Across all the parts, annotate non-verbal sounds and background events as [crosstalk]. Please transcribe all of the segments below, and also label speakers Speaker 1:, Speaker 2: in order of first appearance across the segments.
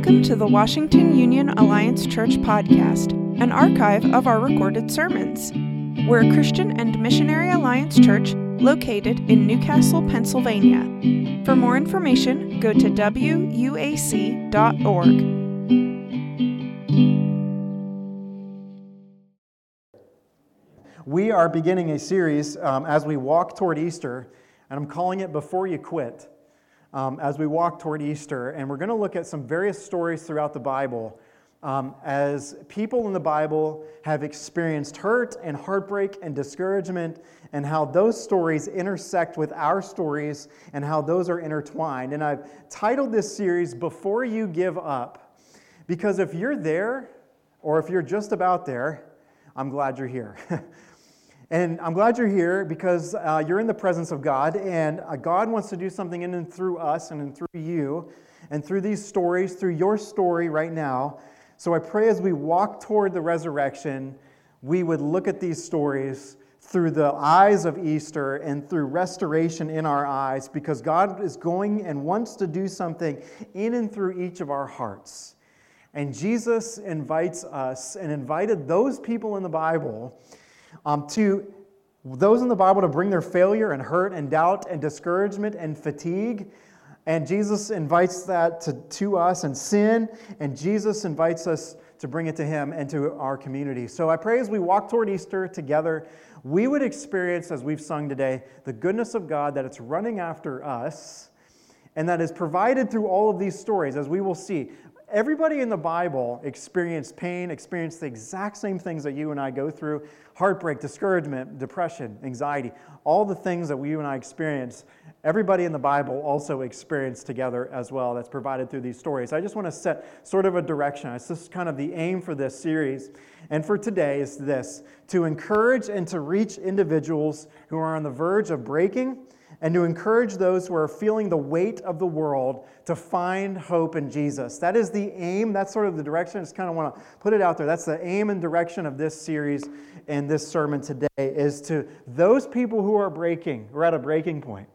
Speaker 1: Welcome to the Washington Union Alliance Church podcast, an archive of our recorded sermons. We're a Christian and Missionary Alliance church located in New Castle, Pennsylvania. For more information, go to wuac.org.
Speaker 2: We are beginning a series um, as we walk toward Easter, and I'm calling it Before You Quit um, as we walk toward Easter. And we're going to look at some various stories throughout the Bible um, as people in the Bible have experienced hurt and heartbreak and discouragement, and how those stories intersect with our stories and how those are intertwined. And I've titled this series Before You Give Up, because if you're there, or if you're just about there, I'm glad you're here. [laughs] And I'm glad you're here because uh, you're in the presence of God, and uh, God wants to do something in and through us and through you, and through these stories, through your story right now. So I pray as we walk toward the resurrection, we would look at these stories through the eyes of Easter and through restoration in our eyes because God is going and wants to do something in and through each of our hearts. And Jesus invites us and invited those people in the Bible um, to those in the Bible to bring their failure and hurt and doubt and discouragement and fatigue. And Jesus invites that to, to us and sin, and Jesus invites us to bring it to Him and to our community. So I pray as we walk toward Easter together, we would experience, as we've sung today, the goodness of God that it's running after us and that is provided through all of these stories, as we will see. Everybody in the Bible experienced pain, experienced the exact same things that you and I go through heartbreak, discouragement, depression, anxiety, all the things that you and I experience. Everybody in the Bible also experienced together as well. That's provided through these stories. I just want to set sort of a direction. It's just kind of the aim for this series. And for today is this to encourage and to reach individuals who are on the verge of breaking and to encourage those who are feeling the weight of the world to find hope in Jesus. That is the aim. That's sort of the direction. I just kind of want to put it out there. That's the aim and direction of this series and this sermon today is to those people who are breaking, who are at a breaking point,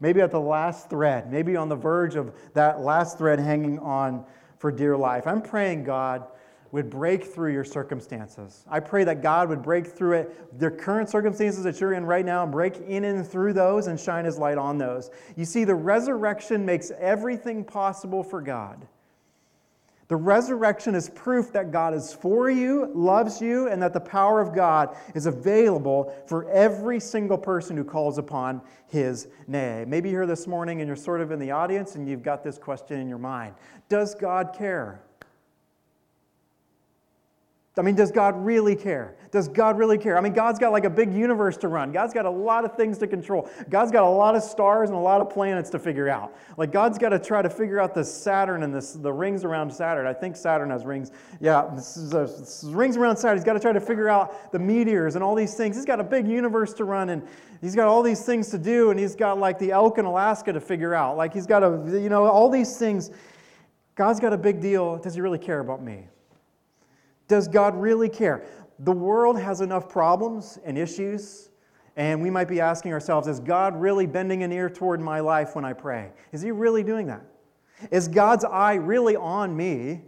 Speaker 2: maybe at the last thread, maybe on the verge of that last thread hanging on for dear life. I'm praying, God, would break through your circumstances. I pray that God would break through it, the current circumstances that you're in right now, break in and through those and shine His light on those. You see, the resurrection makes everything possible for God. The resurrection is proof that God is for you, loves you, and that the power of God is available for every single person who calls upon his name. Maybe you're here this morning and you're sort of in the audience and you've got this question in your mind Does God care? I mean, does God really care? Does God really care? I mean, God's got like a big universe to run. God's got a lot of things to control. God's got a lot of stars and a lot of planets to figure out. Like, God's got to try to figure out the Saturn and this, the rings around Saturn. I think Saturn has rings. Yeah, this is, this is rings around Saturn. He's got to try to figure out the meteors and all these things. He's got a big universe to run, and he's got all these things to do, and he's got like the elk in Alaska to figure out. Like, he's got a, you know, all these things. God's got a big deal. Does he really care about me? Does God really care? The world has enough problems and issues, and we might be asking ourselves is God really bending an ear toward my life when I pray? Is He really doing that? Is God's eye really on me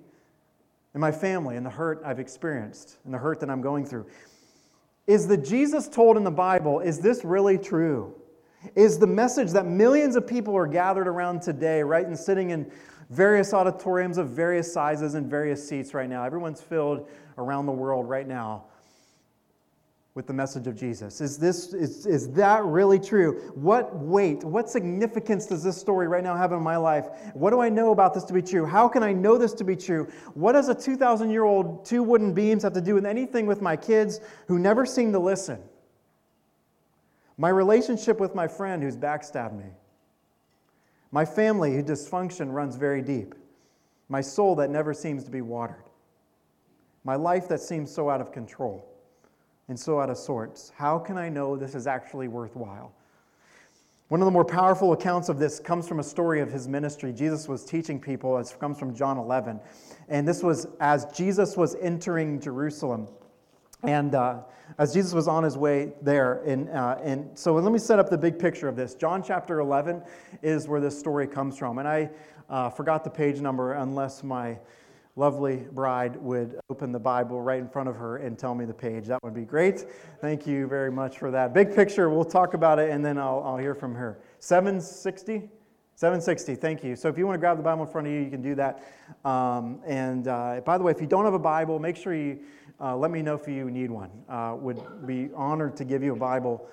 Speaker 2: and my family and the hurt I've experienced and the hurt that I'm going through? Is the Jesus told in the Bible, is this really true? Is the message that millions of people are gathered around today, right, and sitting in various auditoriums of various sizes and various seats right now. Everyone's filled around the world right now with the message of Jesus. Is this is, is that really true? What weight, what significance does this story right now have in my life? What do I know about this to be true? How can I know this to be true? What does a 2,000 year old two wooden beams have to do with anything with my kids who never seem to listen? My relationship with my friend who's backstabbed me. My family, whose dysfunction runs very deep. My soul that never seems to be watered. My life that seems so out of control and so out of sorts. How can I know this is actually worthwhile? One of the more powerful accounts of this comes from a story of his ministry. Jesus was teaching people, it comes from John 11. And this was as Jesus was entering Jerusalem. And uh, as Jesus was on his way there, and, uh, and so let me set up the big picture of this. John chapter 11 is where this story comes from. And I uh, forgot the page number unless my lovely bride would open the Bible right in front of her and tell me the page. That would be great. Thank you very much for that. Big picture, we'll talk about it and then I'll, I'll hear from her. 760? 760, thank you. So if you want to grab the Bible in front of you, you can do that. Um, and uh, by the way, if you don't have a Bible, make sure you uh, let me know if you need one. Uh, would be honored to give you a Bible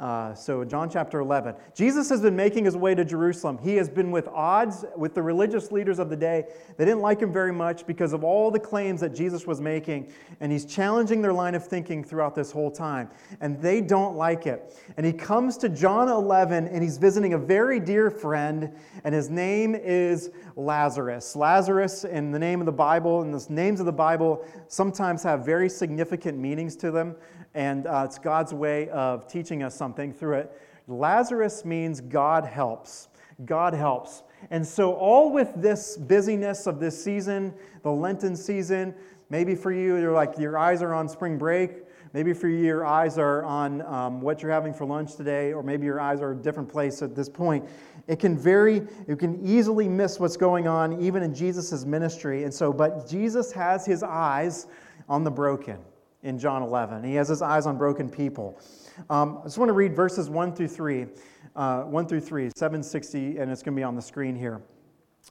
Speaker 2: uh, so, John chapter 11. Jesus has been making his way to Jerusalem. He has been with odds with the religious leaders of the day. They didn't like him very much because of all the claims that Jesus was making, and he's challenging their line of thinking throughout this whole time. And they don't like it. And he comes to John 11, and he's visiting a very dear friend, and his name is Lazarus. Lazarus, in the name of the Bible, and the names of the Bible sometimes have very significant meanings to them and uh, it's God's way of teaching us something through it. Lazarus means God helps. God helps. And so, all with this busyness of this season, the Lenten season, maybe for you, you're like your eyes are on spring break. Maybe for you, your eyes are on um, what you're having for lunch today, or maybe your eyes are a different place at this point. It can vary, you can easily miss what's going on even in Jesus' ministry. And so, but Jesus has his eyes on the broken in John 11. He has his eyes on broken people. Um, I just want to read verses 1 through 3, uh, 1 through 3, 760, and it's going to be on the screen here.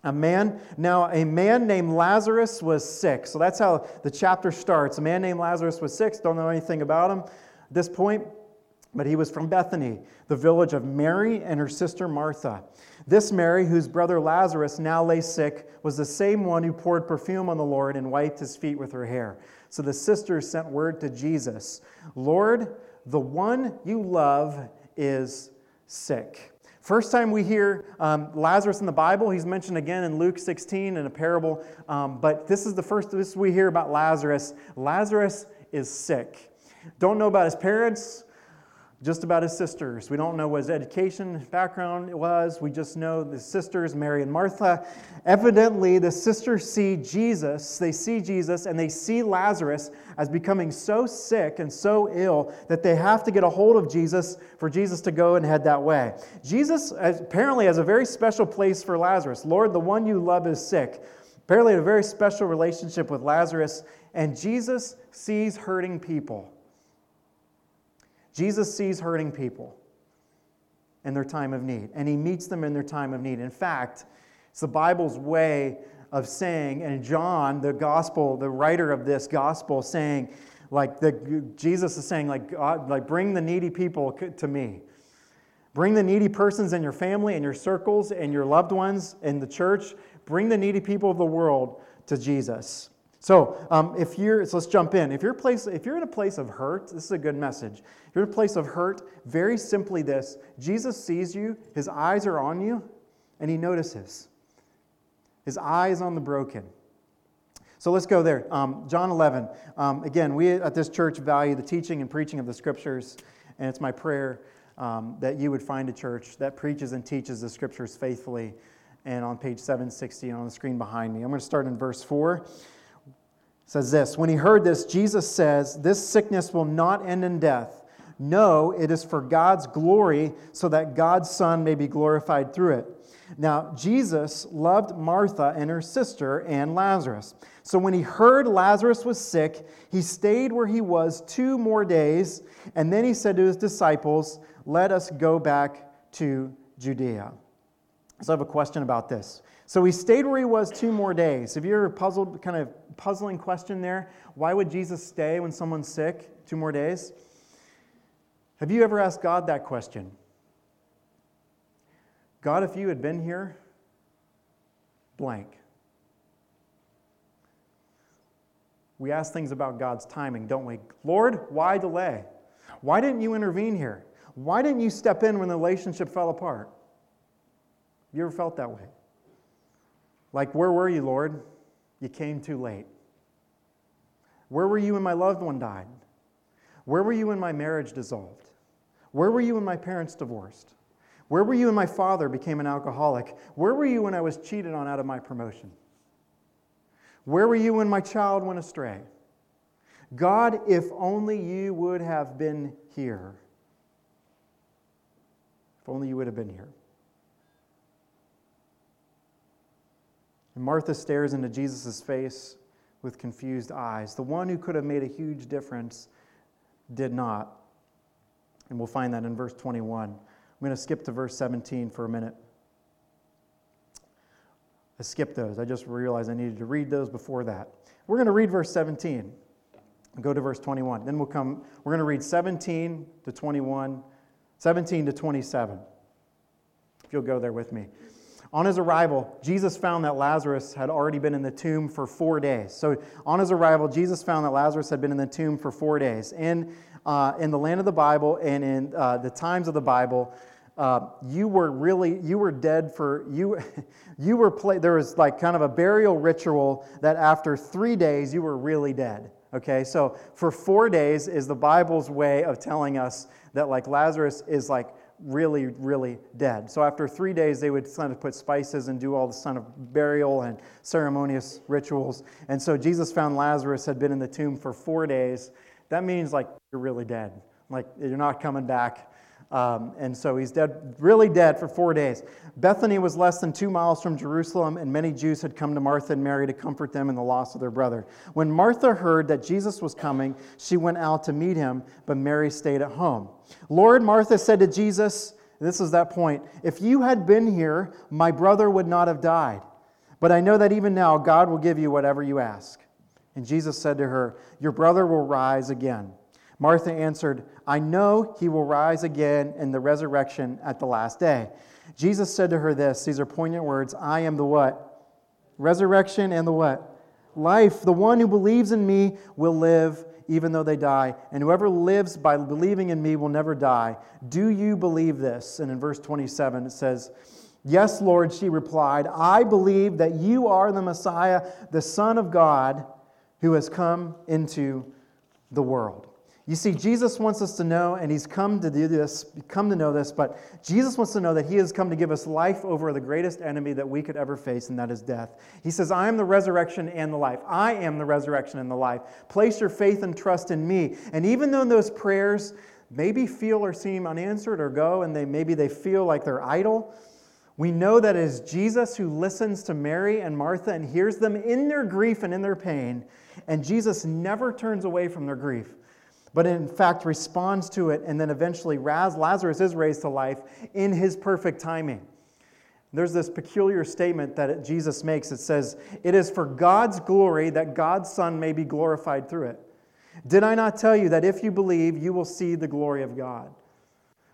Speaker 2: A man, now a man named Lazarus was sick. So that's how the chapter starts. A man named Lazarus was sick, don't know anything about him at this point, but he was from Bethany, the village of Mary and her sister Martha. This Mary, whose brother Lazarus now lay sick, was the same one who poured perfume on the Lord and wiped his feet with her hair. So the sisters sent word to Jesus Lord, the one you love is sick. First time we hear um, Lazarus in the Bible, he's mentioned again in Luke 16 in a parable, um, but this is the first this we hear about Lazarus. Lazarus is sick. Don't know about his parents, just about his sisters. We don't know what his education background was. We just know the sisters, Mary and Martha. Evidently, the sisters see Jesus, they see Jesus, and they see Lazarus as becoming so sick and so ill that they have to get a hold of Jesus for Jesus to go and head that way. Jesus apparently has a very special place for Lazarus. Lord, the one you love is sick. Apparently, a very special relationship with Lazarus, and Jesus sees hurting people. Jesus sees hurting people in their time of need, and he meets them in their time of need. In fact, it's the Bible's way of saying, and John, the gospel, the writer of this gospel, saying, like the, Jesus is saying, like, God, like bring the needy people to me. Bring the needy persons in your family and your circles and your loved ones in the church. Bring the needy people of the world to Jesus. So, um, if you're, so let's jump in. If you're, place, if you're in a place of hurt, this is a good message. If you're in a place of hurt, very simply this Jesus sees you, his eyes are on you, and he notices. His eyes on the broken. So let's go there. Um, John 11. Um, again, we at this church value the teaching and preaching of the scriptures, and it's my prayer um, that you would find a church that preaches and teaches the scriptures faithfully. And on page 760 on the screen behind me, I'm going to start in verse 4 says this When he heard this, Jesus says, This sickness will not end in death. No, it is for God's glory, so that God's Son may be glorified through it. Now, Jesus loved Martha and her sister and Lazarus. So when he heard Lazarus was sick, he stayed where he was two more days, and then he said to his disciples, Let us go back to Judea. So I have a question about this. So he stayed where he was two more days. Have you ever puzzled, kind of puzzling question there? Why would Jesus stay when someone's sick two more days? Have you ever asked God that question? God, if you had been here, blank. We ask things about God's timing, don't we? Lord, why delay? Why didn't you intervene here? Why didn't you step in when the relationship fell apart? You ever felt that way? Like, where were you, Lord? You came too late. Where were you when my loved one died? Where were you when my marriage dissolved? Where were you when my parents divorced? Where were you when my father became an alcoholic? Where were you when I was cheated on out of my promotion? Where were you when my child went astray? God, if only you would have been here. If only you would have been here. And Martha stares into Jesus' face with confused eyes. The one who could have made a huge difference did not. And we'll find that in verse 21. I'm going to skip to verse 17 for a minute. I skipped those. I just realized I needed to read those before that. We're going to read verse 17. Go to verse 21. Then we'll come, we're going to read 17 to 21, 17 to 27. If you'll go there with me. On his arrival, Jesus found that Lazarus had already been in the tomb for four days. So, on his arrival, Jesus found that Lazarus had been in the tomb for four days. In, uh, in the land of the Bible and in uh, the times of the Bible, uh, you were really you were dead for you [laughs] you were play, there was like kind of a burial ritual that after three days you were really dead okay so for four days is the bible's way of telling us that like lazarus is like really really dead. So after three days they would kind of put spices and do all the kind of burial and ceremonious rituals. And so jesus found lazarus had been in the tomb for four days. That means like you're really dead. Like you're not coming back um, and so he's dead, really dead for four days. Bethany was less than two miles from Jerusalem, and many Jews had come to Martha and Mary to comfort them in the loss of their brother. When Martha heard that Jesus was coming, she went out to meet him, but Mary stayed at home. Lord, Martha said to Jesus, this is that point, if you had been here, my brother would not have died. But I know that even now God will give you whatever you ask. And Jesus said to her, Your brother will rise again. Martha answered, I know he will rise again in the resurrection at the last day. Jesus said to her this, these are poignant words, I am the what? Resurrection and the what? Life. The one who believes in me will live even though they die, and whoever lives by believing in me will never die. Do you believe this? And in verse 27 it says, Yes, Lord, she replied, I believe that you are the Messiah, the Son of God, who has come into the world. You see, Jesus wants us to know, and He's come to do this, come to know this, but Jesus wants to know that He has come to give us life over the greatest enemy that we could ever face, and that is death. He says, I am the resurrection and the life. I am the resurrection and the life. Place your faith and trust in me. And even though those prayers maybe feel or seem unanswered or go, and they maybe they feel like they're idle, we know that it is Jesus who listens to Mary and Martha and hears them in their grief and in their pain, and Jesus never turns away from their grief but in fact responds to it, and then eventually Lazarus is raised to life in his perfect timing. There's this peculiar statement that Jesus makes. It says, It is for God's glory that God's Son may be glorified through it. Did I not tell you that if you believe, you will see the glory of God?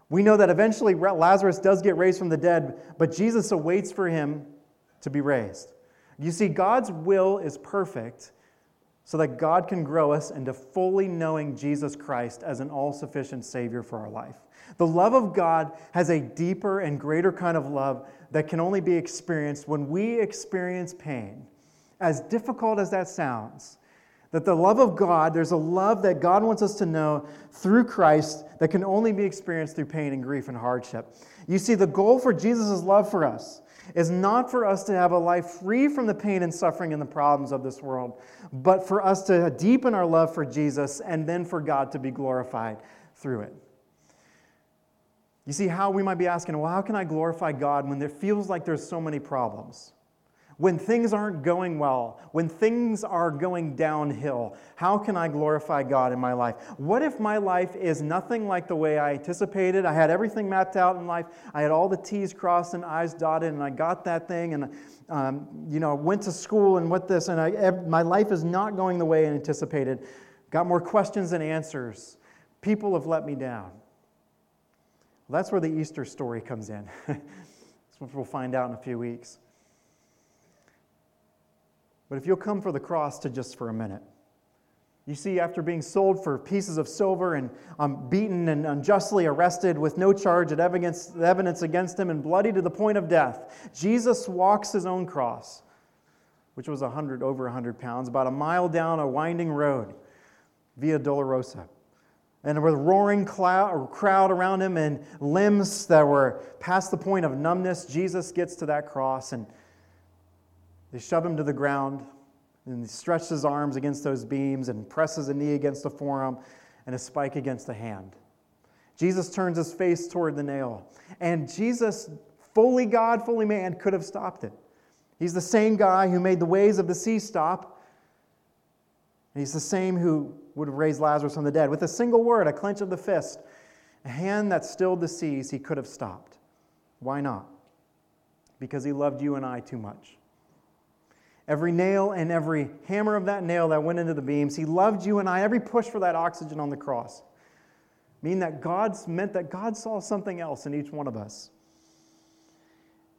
Speaker 2: We know that eventually Lazarus does get raised from the dead, but Jesus awaits for him to be raised. You see, God's will is perfect, so that God can grow us into fully knowing Jesus Christ as an all sufficient Savior for our life. The love of God has a deeper and greater kind of love that can only be experienced when we experience pain. As difficult as that sounds, that the love of God, there's a love that God wants us to know through Christ that can only be experienced through pain and grief and hardship. You see, the goal for Jesus' love for us is not for us to have a life free from the pain and suffering and the problems of this world, but for us to deepen our love for Jesus and then for God to be glorified through it. You see how we might be asking, well, how can I glorify God when there feels like there's so many problems? When things aren't going well, when things are going downhill, how can I glorify God in my life? What if my life is nothing like the way I anticipated? I had everything mapped out in life. I had all the T's crossed and I's dotted, and I got that thing, and um, you know, went to school and what this, and I, my life is not going the way I anticipated. Got more questions than answers. People have let me down. Well, that's where the Easter story comes in. [laughs] that's what we'll find out in a few weeks. But if you'll come for the cross to just for a minute. You see, after being sold for pieces of silver and um, beaten and unjustly arrested with no charge of evidence, evidence against him and bloody to the point of death, Jesus walks his own cross, which was 100, over 100 pounds, about a mile down a winding road, Via Dolorosa. And with a roaring cloud, crowd around him and limbs that were past the point of numbness, Jesus gets to that cross and they shove him to the ground. and he stretches his arms against those beams and presses a knee against the forearm and a spike against the hand. Jesus turns his face toward the nail. And Jesus, fully God, fully man, could have stopped it. He's the same guy who made the waves of the sea stop. He's the same who would have raised Lazarus from the dead. With a single word, a clench of the fist, a hand that stilled the seas, he could have stopped. Why not? Because he loved you and I too much. Every nail and every hammer of that nail that went into the beams, he loved you and I. Every push for that oxygen on the cross. Mean that God's meant that God saw something else in each one of us.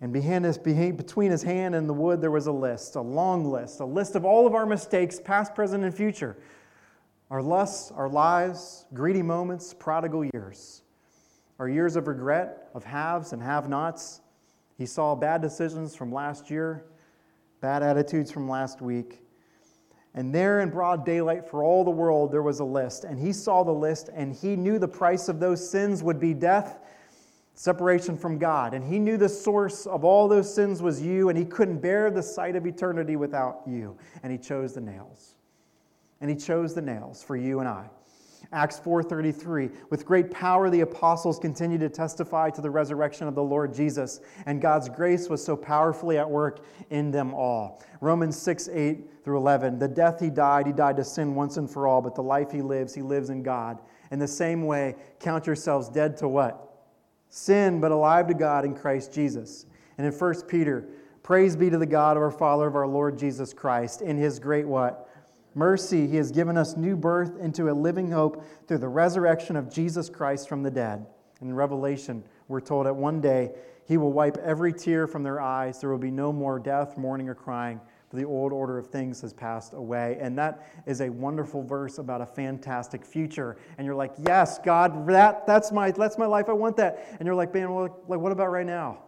Speaker 2: And between his hand and the wood, there was a list, a long list, a list of all of our mistakes, past, present, and future. Our lusts, our lives, greedy moments, prodigal years. Our years of regret, of haves and have nots. He saw bad decisions from last year, bad attitudes from last week. And there in broad daylight for all the world, there was a list. And he saw the list, and he knew the price of those sins would be death, separation from God. And he knew the source of all those sins was you, and he couldn't bear the sight of eternity without you. And he chose the nails. And he chose the nails for you and I. Acts 4:33 With great power the apostles continued to testify to the resurrection of the Lord Jesus and God's grace was so powerfully at work in them all. Romans 6:8 through 11 The death he died he died to sin once and for all but the life he lives he lives in God. In the same way count yourselves dead to what? Sin but alive to God in Christ Jesus. And in 1 Peter Praise be to the God of our Father of our Lord Jesus Christ in his great what? Mercy, he has given us new birth into a living hope through the resurrection of Jesus Christ from the dead. In Revelation, we're told that one day he will wipe every tear from their eyes. There will be no more death, mourning, or crying, for the old order of things has passed away. And that is a wonderful verse about a fantastic future. And you're like, yes, God, that, that's, my, that's my life. I want that. And you're like, man, well, like, what about right now?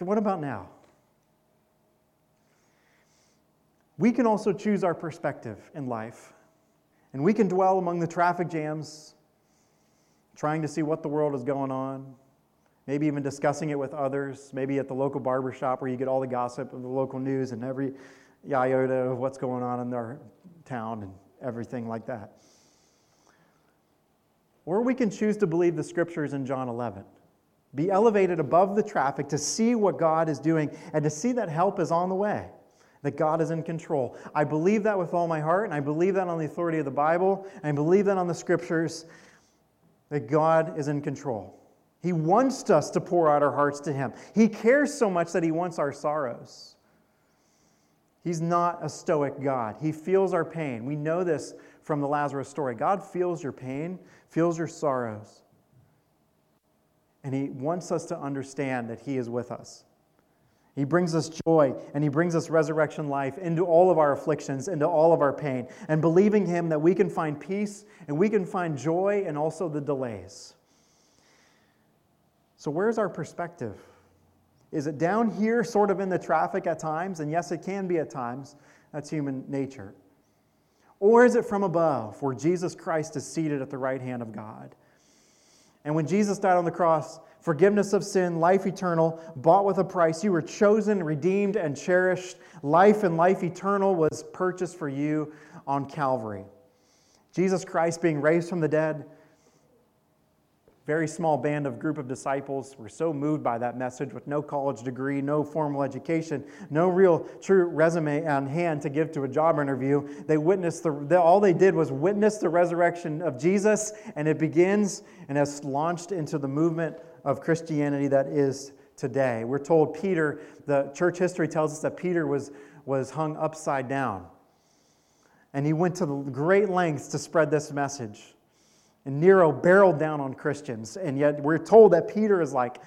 Speaker 2: What about now? We can also choose our perspective in life. And we can dwell among the traffic jams, trying to see what the world is going on, maybe even discussing it with others, maybe at the local barber shop where you get all the gossip of the local news and every iota of what's going on in their town and everything like that. Or we can choose to believe the scriptures in John 11. Be elevated above the traffic to see what God is doing and to see that help is on the way that God is in control. I believe that with all my heart, and I believe that on the authority of the Bible, and I believe that on the scriptures, that God is in control. He wants us to pour out our hearts to Him. He cares so much that He wants our sorrows. He's not a stoic God. He feels our pain. We know this from the Lazarus story. God feels your pain, feels your sorrows. And He wants us to understand that He is with us. He brings us joy and He brings us resurrection life into all of our afflictions, into all of our pain, and believing Him that we can find peace and we can find joy and also the delays. So, where's our perspective? Is it down here, sort of in the traffic at times? And yes, it can be at times. That's human nature. Or is it from above, where Jesus Christ is seated at the right hand of God? And when Jesus died on the cross, forgiveness of sin, life eternal, bought with a price. You were chosen, redeemed, and cherished. Life and life eternal was purchased for you on Calvary. Jesus Christ being raised from the dead, very small band of group of disciples were so moved by that message with no college degree, no formal education, no real true resume on hand to give to a job interview. They witnessed the, all they did was witness the resurrection of Jesus, and it begins and has launched into the movement of Christianity that is today. We're told Peter, the church history tells us that Peter was, was hung upside down. And he went to great lengths to spread this message. And Nero barreled down on Christians. And yet we're told that Peter is like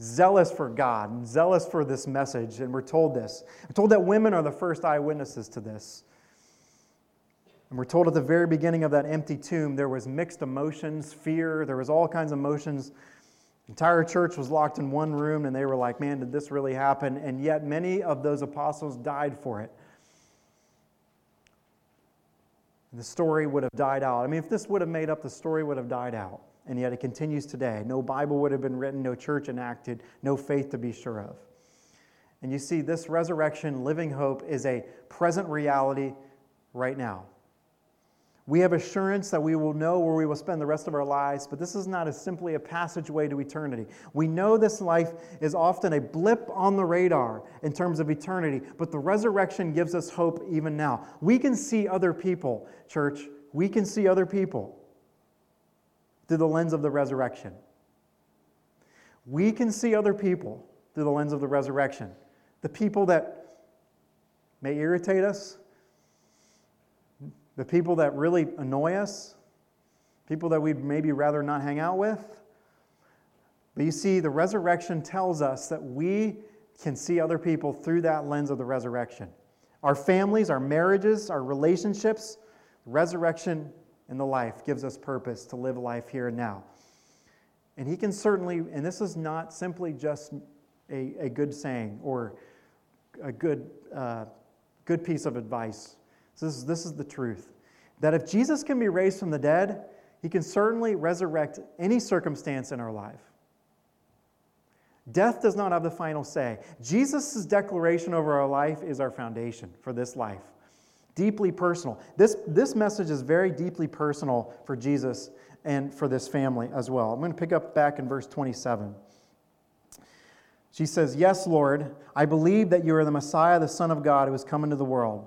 Speaker 2: zealous for God and zealous for this message. And we're told this. We're told that women are the first eyewitnesses to this. And we're told at the very beginning of that empty tomb there was mixed emotions, fear, there was all kinds of emotions the entire church was locked in one room and they were like, man, did this really happen? And yet many of those apostles died for it. And the story would have died out. I mean, if this would have made up, the story would have died out. And yet it continues today. No Bible would have been written, no church enacted, no faith to be sure of. And you see, this resurrection, living hope, is a present reality right now. We have assurance that we will know where we will spend the rest of our lives, but this is not simply a passageway to eternity. We know this life is often a blip on the radar in terms of eternity, but the resurrection gives us hope even now. We can see other people, church, we can see other people through the lens of the resurrection. We can see other people through the lens of the resurrection. The people that may irritate us, the people that really annoy us, people that we'd maybe rather not hang out with. But you see, the resurrection tells us that we can see other people through that lens of the resurrection. Our families, our marriages, our relationships, resurrection in the life gives us purpose to live life here and now. And he can certainly, and this is not simply just a, a good saying or a good, uh, good piece of advice. This is, this is the truth. That if Jesus can be raised from the dead, he can certainly resurrect any circumstance in our life. Death does not have the final say. Jesus' declaration over our life is our foundation for this life. Deeply personal. This, this message is very deeply personal for Jesus and for this family as well. I'm going to pick up back in verse 27. She says, Yes, Lord, I believe that you are the Messiah, the Son of God, who has come into the world.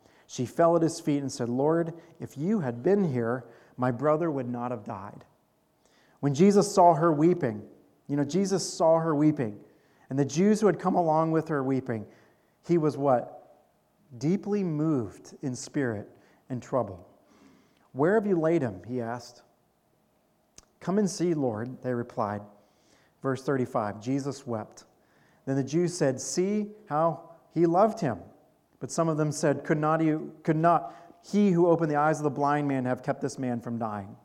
Speaker 2: she fell at his feet and said, Lord, if you had been here, my brother would not have died. When Jesus saw her weeping, you know, Jesus saw her weeping, and the Jews who had come along with her weeping, he was what? Deeply moved in spirit and trouble. Where have you laid him? He asked. Come and see, Lord, they replied. Verse 35 Jesus wept. Then the Jews said, See how he loved him. But some of them said, Could not, he, could not he who opened the eyes of the blind man have kept this man from dying?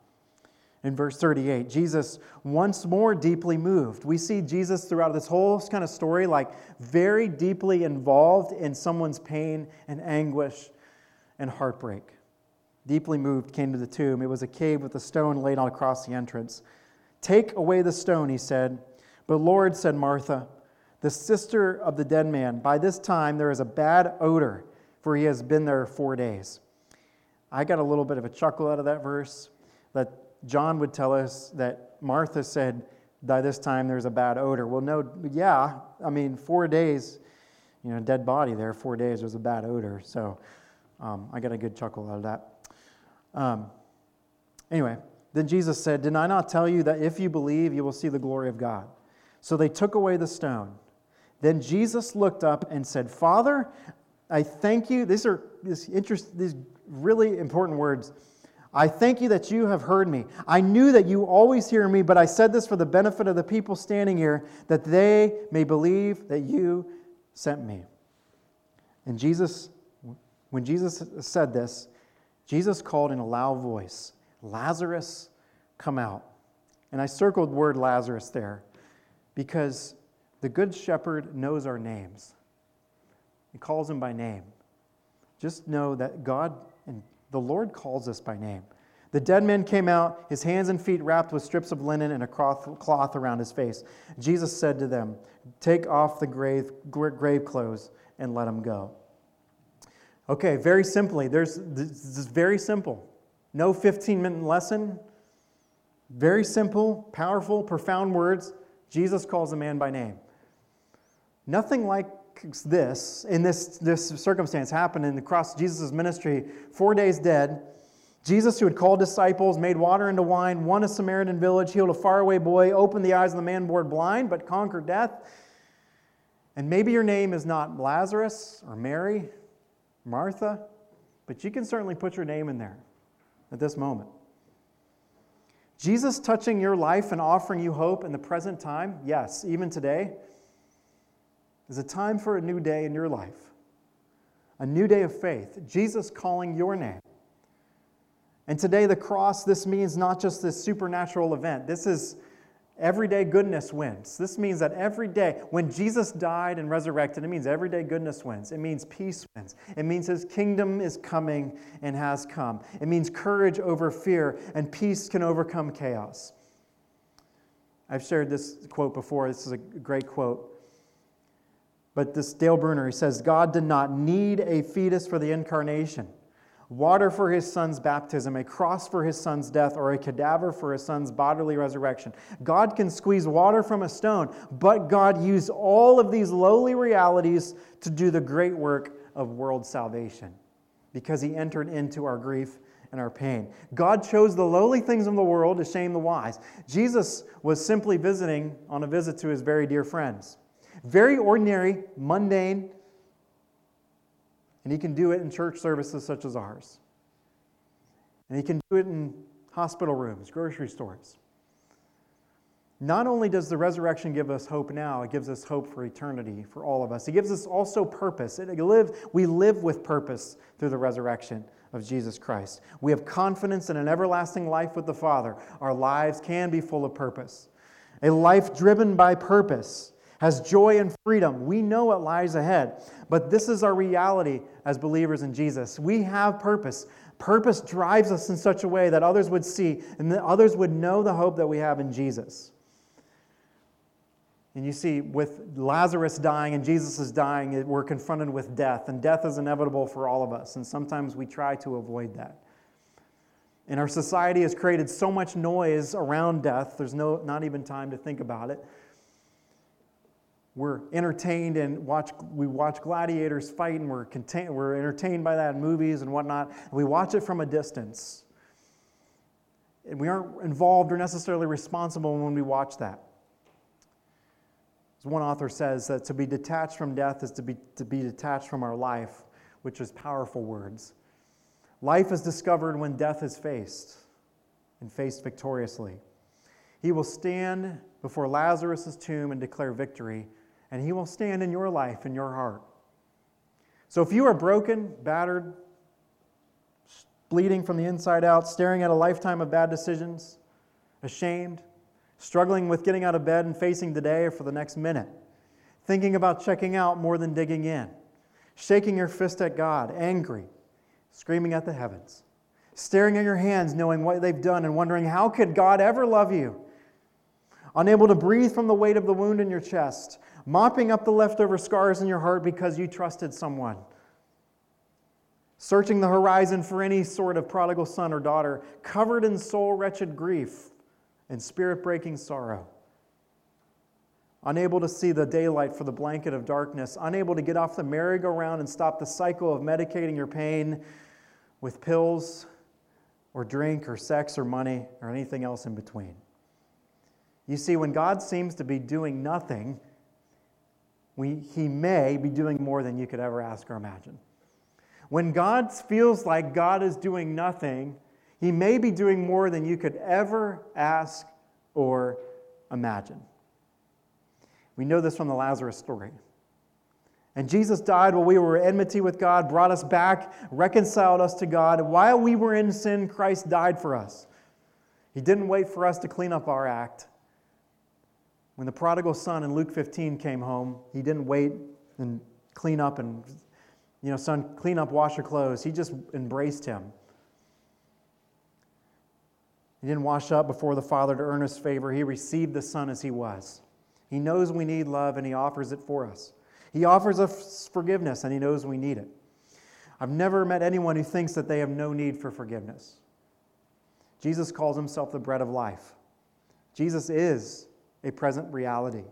Speaker 2: In verse 38, Jesus once more deeply moved. We see Jesus throughout this whole kind of story, like very deeply involved in someone's pain and anguish and heartbreak. Deeply moved, came to the tomb. It was a cave with a stone laid across the entrance. Take away the stone, he said. But Lord, said Martha, the sister of the dead man. By this time, there is a bad odor, for he has been there four days. I got a little bit of a chuckle out of that verse that John would tell us that Martha said, By this time, there's a bad odor. Well, no, yeah. I mean, four days, you know, dead body there, four days, there's a bad odor. So um, I got a good chuckle out of that. Um, anyway, then Jesus said, Did I not tell you that if you believe, you will see the glory of God? So they took away the stone. Then Jesus looked up and said, Father, I thank you. These are these, interest, these really important words. I thank you that you have heard me. I knew that you always hear me, but I said this for the benefit of the people standing here, that they may believe that you sent me. And Jesus, when Jesus said this, Jesus called in a loud voice, Lazarus, come out. And I circled word Lazarus there because the Good Shepherd knows our names. He calls them by name. Just know that God and the Lord calls us by name. The dead man came out, his hands and feet wrapped with strips of linen and a cloth around his face. Jesus said to them, Take off the grave, grave clothes and let him go. Okay, very simply, there's, this is very simple. No 15 minute lesson. Very simple, powerful, profound words. Jesus calls a man by name. Nothing like this in this, this circumstance happened in the cross Jesus' ministry, four days dead. Jesus, who had called disciples, made water into wine, won a Samaritan village, healed a faraway boy, opened the eyes of the man born blind, but conquered death. And maybe your name is not Lazarus or Mary, Martha, but you can certainly put your name in there at this moment. Jesus touching your life and offering you hope in the present time, yes, even today is a time for a new day in your life. a new day of faith, Jesus calling your name. And today, the cross, this means not just this supernatural event. This is everyday goodness wins. This means that every day, when Jesus died and resurrected, it means everyday goodness wins. It means peace wins. It means his kingdom is coming and has come. It means courage over fear, and peace can overcome chaos. I've shared this quote before. This is a great quote. But this Dale Bruner, he says, God did not need a fetus for the incarnation, water for his son's baptism, a cross for his son's death, or a cadaver for his son's bodily resurrection. God can squeeze water from a stone, but God used all of these lowly realities to do the great work of world salvation because he entered into our grief and our pain. God chose the lowly things of the world to shame the wise. Jesus was simply visiting on a visit to his very dear friends. Very ordinary, mundane, and he can do it in church services such as ours. And he can do it in hospital rooms, grocery stores. Not only does the resurrection give us hope now, it gives us hope for eternity for all of us. It gives us also purpose. It live, we live with purpose through the resurrection of Jesus Christ. We have confidence in an everlasting life with the Father. Our lives can be full of purpose. A life driven by purpose has joy and freedom. We know what lies ahead, but this is our reality as believers in Jesus. We have purpose. Purpose drives us in such a way that others would see and that others would know the hope that we have in Jesus. And you see, with Lazarus dying and Jesus is dying, we're confronted with death, and death is inevitable for all of us, and sometimes we try to avoid that. And our society has created so much noise around death, there's no, not even time to think about it we're entertained and watch we watch gladiators fight and we're contain, we're entertained by that in movies and whatnot. And we watch it from a distance. And we aren't involved or necessarily responsible when we watch that. As one author says that to be detached from death is to be, to be detached from our life which is powerful words. Life is discovered when death is faced and faced victoriously. He will stand before lazarus' tomb and declare victory and He will stand in your life, in your heart. So if you are broken, battered, bleeding from the inside out, staring at a lifetime of bad decisions, ashamed, struggling with getting out of bed and facing today or for the next minute, thinking about checking out more than digging in, shaking your fist at God, angry, screaming at the heavens, staring at your hands, knowing what they've done, and wondering, how could God ever love you? Unable to breathe from the weight of the wound in your chest, mopping up the leftover scars in your heart because you trusted someone, searching the horizon for any sort of prodigal son or daughter, covered in soul wretched grief and spirit breaking sorrow. Unable to see the daylight for the blanket of darkness, unable to get off the merry-go-round and stop the cycle of medicating your pain with pills or drink or sex or money or anything else in between. You see, when God seems to be doing nothing, we, he may be doing more than you could ever ask or imagine. When God feels like God is doing nothing, he may be doing more than you could ever ask or imagine. We know this from the Lazarus story. And Jesus died while we were enmity with God, brought us back, reconciled us to God. While we were in sin, Christ died for us. He didn't wait for us to clean up our act. When the prodigal son in Luke 15 came home, he didn't wait and clean up and, you know, son, clean up, wash your clothes. He just embraced him. He didn't wash up before the Father to earn his favor. He received the Son as he was. He knows we need love and he offers it for us. He offers us forgiveness and he knows we need it. I've never met anyone who thinks that they have no need for forgiveness. Jesus calls himself the bread of life. Jesus is a present reality.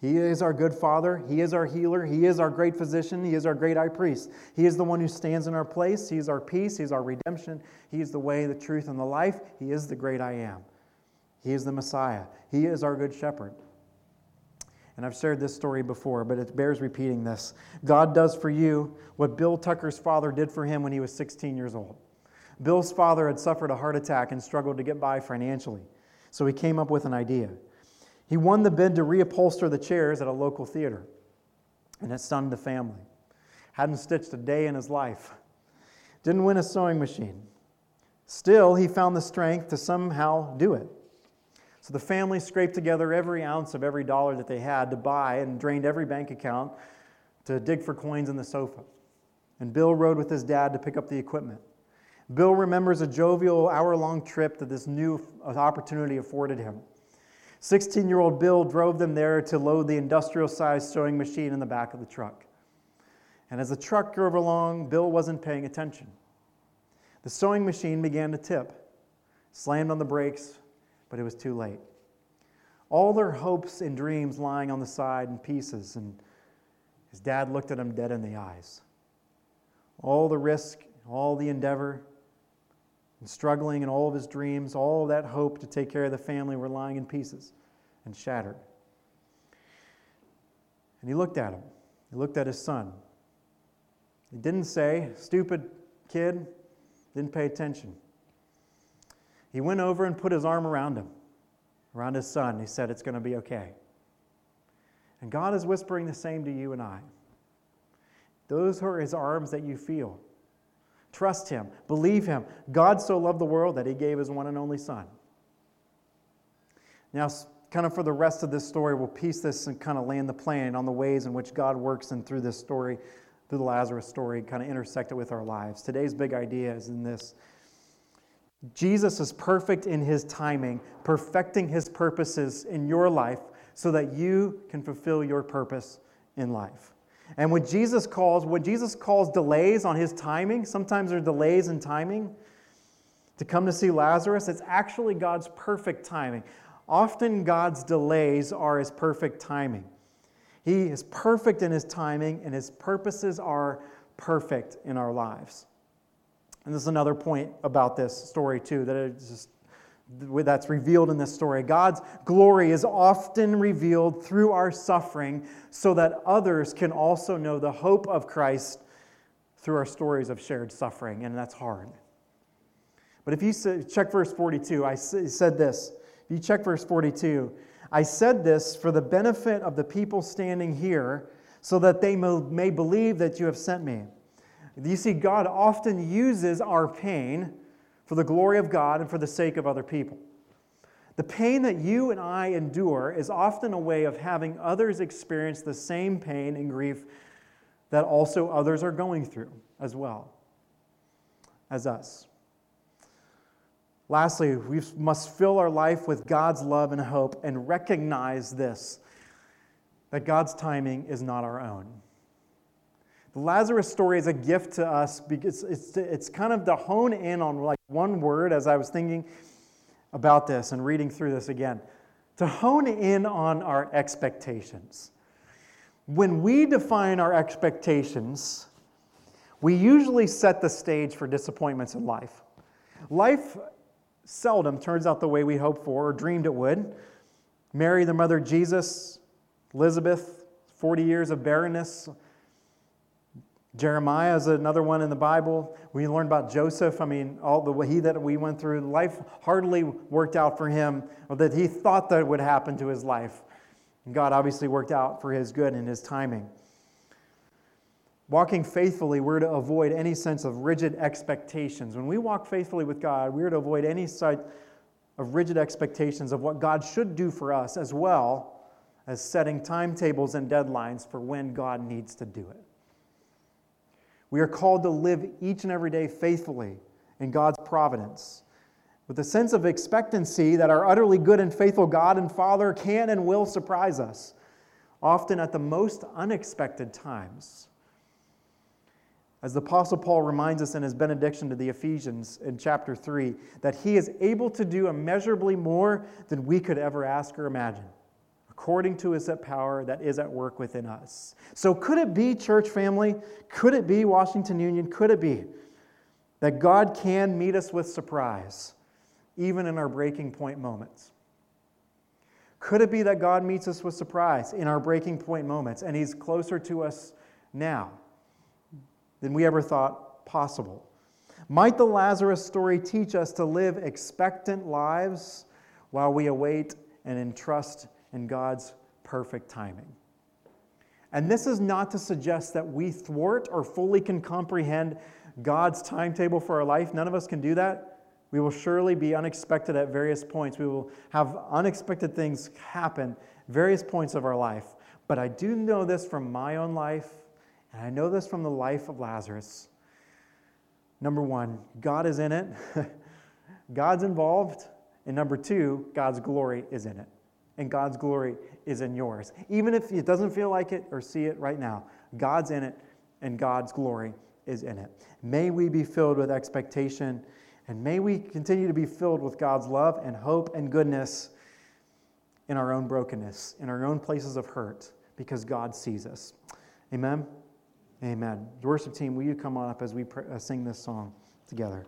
Speaker 2: He is our good father. He is our healer. He is our great physician. He is our great high priest. He is the one who stands in our place. He is our peace. He is our redemption. He is the way, the truth, and the life. He is the great I am. He is the Messiah. He is our good shepherd. And I've shared this story before, but it bears repeating this. God does for you what Bill Tucker's father did for him when he was 16 years old. Bill's father had suffered a heart attack and struggled to get by financially. So he came up with an idea. He won the bid to reupholster the chairs at a local theater, and it stunned the family. hadn't stitched a day in his life, didn't win a sewing machine. Still, he found the strength to somehow do it. So the family scraped together every ounce of every dollar that they had to buy and drained every bank account to dig for coins in the sofa. And Bill rode with his dad to pick up the equipment. Bill remembers a jovial hour long trip that this new opportunity afforded him. 16 year old Bill drove them there to load the industrial sized sewing machine in the back of the truck. And as the truck drove along, Bill wasn't paying attention. The sewing machine began to tip, slammed on the brakes, but it was too late. All their hopes and dreams lying on the side in pieces, and his dad looked at him dead in the eyes. All the risk, all the endeavor, and struggling, and all of his dreams, all that hope to take care of the family were lying in pieces and shattered. And he looked at him. He looked at his son. He didn't say, Stupid kid, didn't pay attention. He went over and put his arm around him, around his son. He said, It's going to be okay. And God is whispering the same to you and I. Those are his arms that you feel. Trust him, believe him. God so loved the world that he gave his one and only son. Now, kind of for the rest of this story, we'll piece this and kind of land the plane on the ways in which God works and through this story through the Lazarus story kind of intersect it with our lives. Today's big idea is in this Jesus is perfect in his timing, perfecting his purposes in your life so that you can fulfill your purpose in life. And what Jesus calls, what Jesus calls delays on his timing, sometimes there are delays in timing to come to see Lazarus, it's actually God's perfect timing. Often God's delays are his perfect timing. He is perfect in his timing, and his purposes are perfect in our lives. And this is another point about this story, too, that it's just that's revealed in this story. God's glory is often revealed through our suffering so that others can also know the hope of Christ through our stories of shared suffering, and that's hard. But if you check verse 42, I said this. If you check verse 42, I said this for the benefit of the people standing here, so that they may believe that you have sent me. You see, God often uses our pain for the glory of God and for the sake of other people. The pain that you and I endure is often a way of having others experience the same pain and grief that also others are going through as well as us. Lastly, we must fill our life with God's love and hope and recognize this that God's timing is not our own. The Lazarus story is a gift to us because it's, it's kind of to hone in on like one word as I was thinking about this and reading through this again. To hone in on our expectations. When we define our expectations, we usually set the stage for disappointments in life. Life seldom turns out the way we hoped for or dreamed it would. Mary, the mother of Jesus, Elizabeth, 40 years of barrenness. Jeremiah is another one in the Bible. We learn about Joseph. I mean, all the he that we went through, life hardly worked out for him, or that he thought that would happen to his life. And God obviously worked out for his good and his timing. Walking faithfully, we're to avoid any sense of rigid expectations. When we walk faithfully with God, we're to avoid any sight of rigid expectations of what God should do for us, as well as setting timetables and deadlines for when God needs to do it. We are called to live each and every day faithfully in God's providence, with a sense of expectancy that our utterly good and faithful God and Father can and will surprise us, often at the most unexpected times. As the Apostle Paul reminds us in his benediction to the Ephesians in chapter 3, that he is able to do immeasurably more than we could ever ask or imagine, according to his power that is at work within us. So, could it be, church family? Could it be, Washington Union? Could it be that God can meet us with surprise, even in our breaking point moments? Could it be that God meets us with surprise in our breaking point moments and he's closer to us now? than we ever thought possible. Might the Lazarus story teach us to live expectant lives while we await and entrust in God's perfect timing? And this is not to suggest that we thwart or fully can comprehend God's timetable for our life. None of us can do that. We will surely be unexpected at various points. We will have unexpected things happen various points of our life. But I do know this from my own life, and I know this from the life of Lazarus. Number one, God is in it, [laughs] God's involved. And number two, God's glory is in it. And God's glory is in yours. Even if it doesn't feel like it or see it right now, God's in it and God's glory is in it. May we be filled with expectation and may we continue to be filled with God's love and hope and goodness in our own brokenness, in our own places of hurt, because God sees us. Amen. Amen. The worship team, will you come on up as we pr- uh, sing this song together?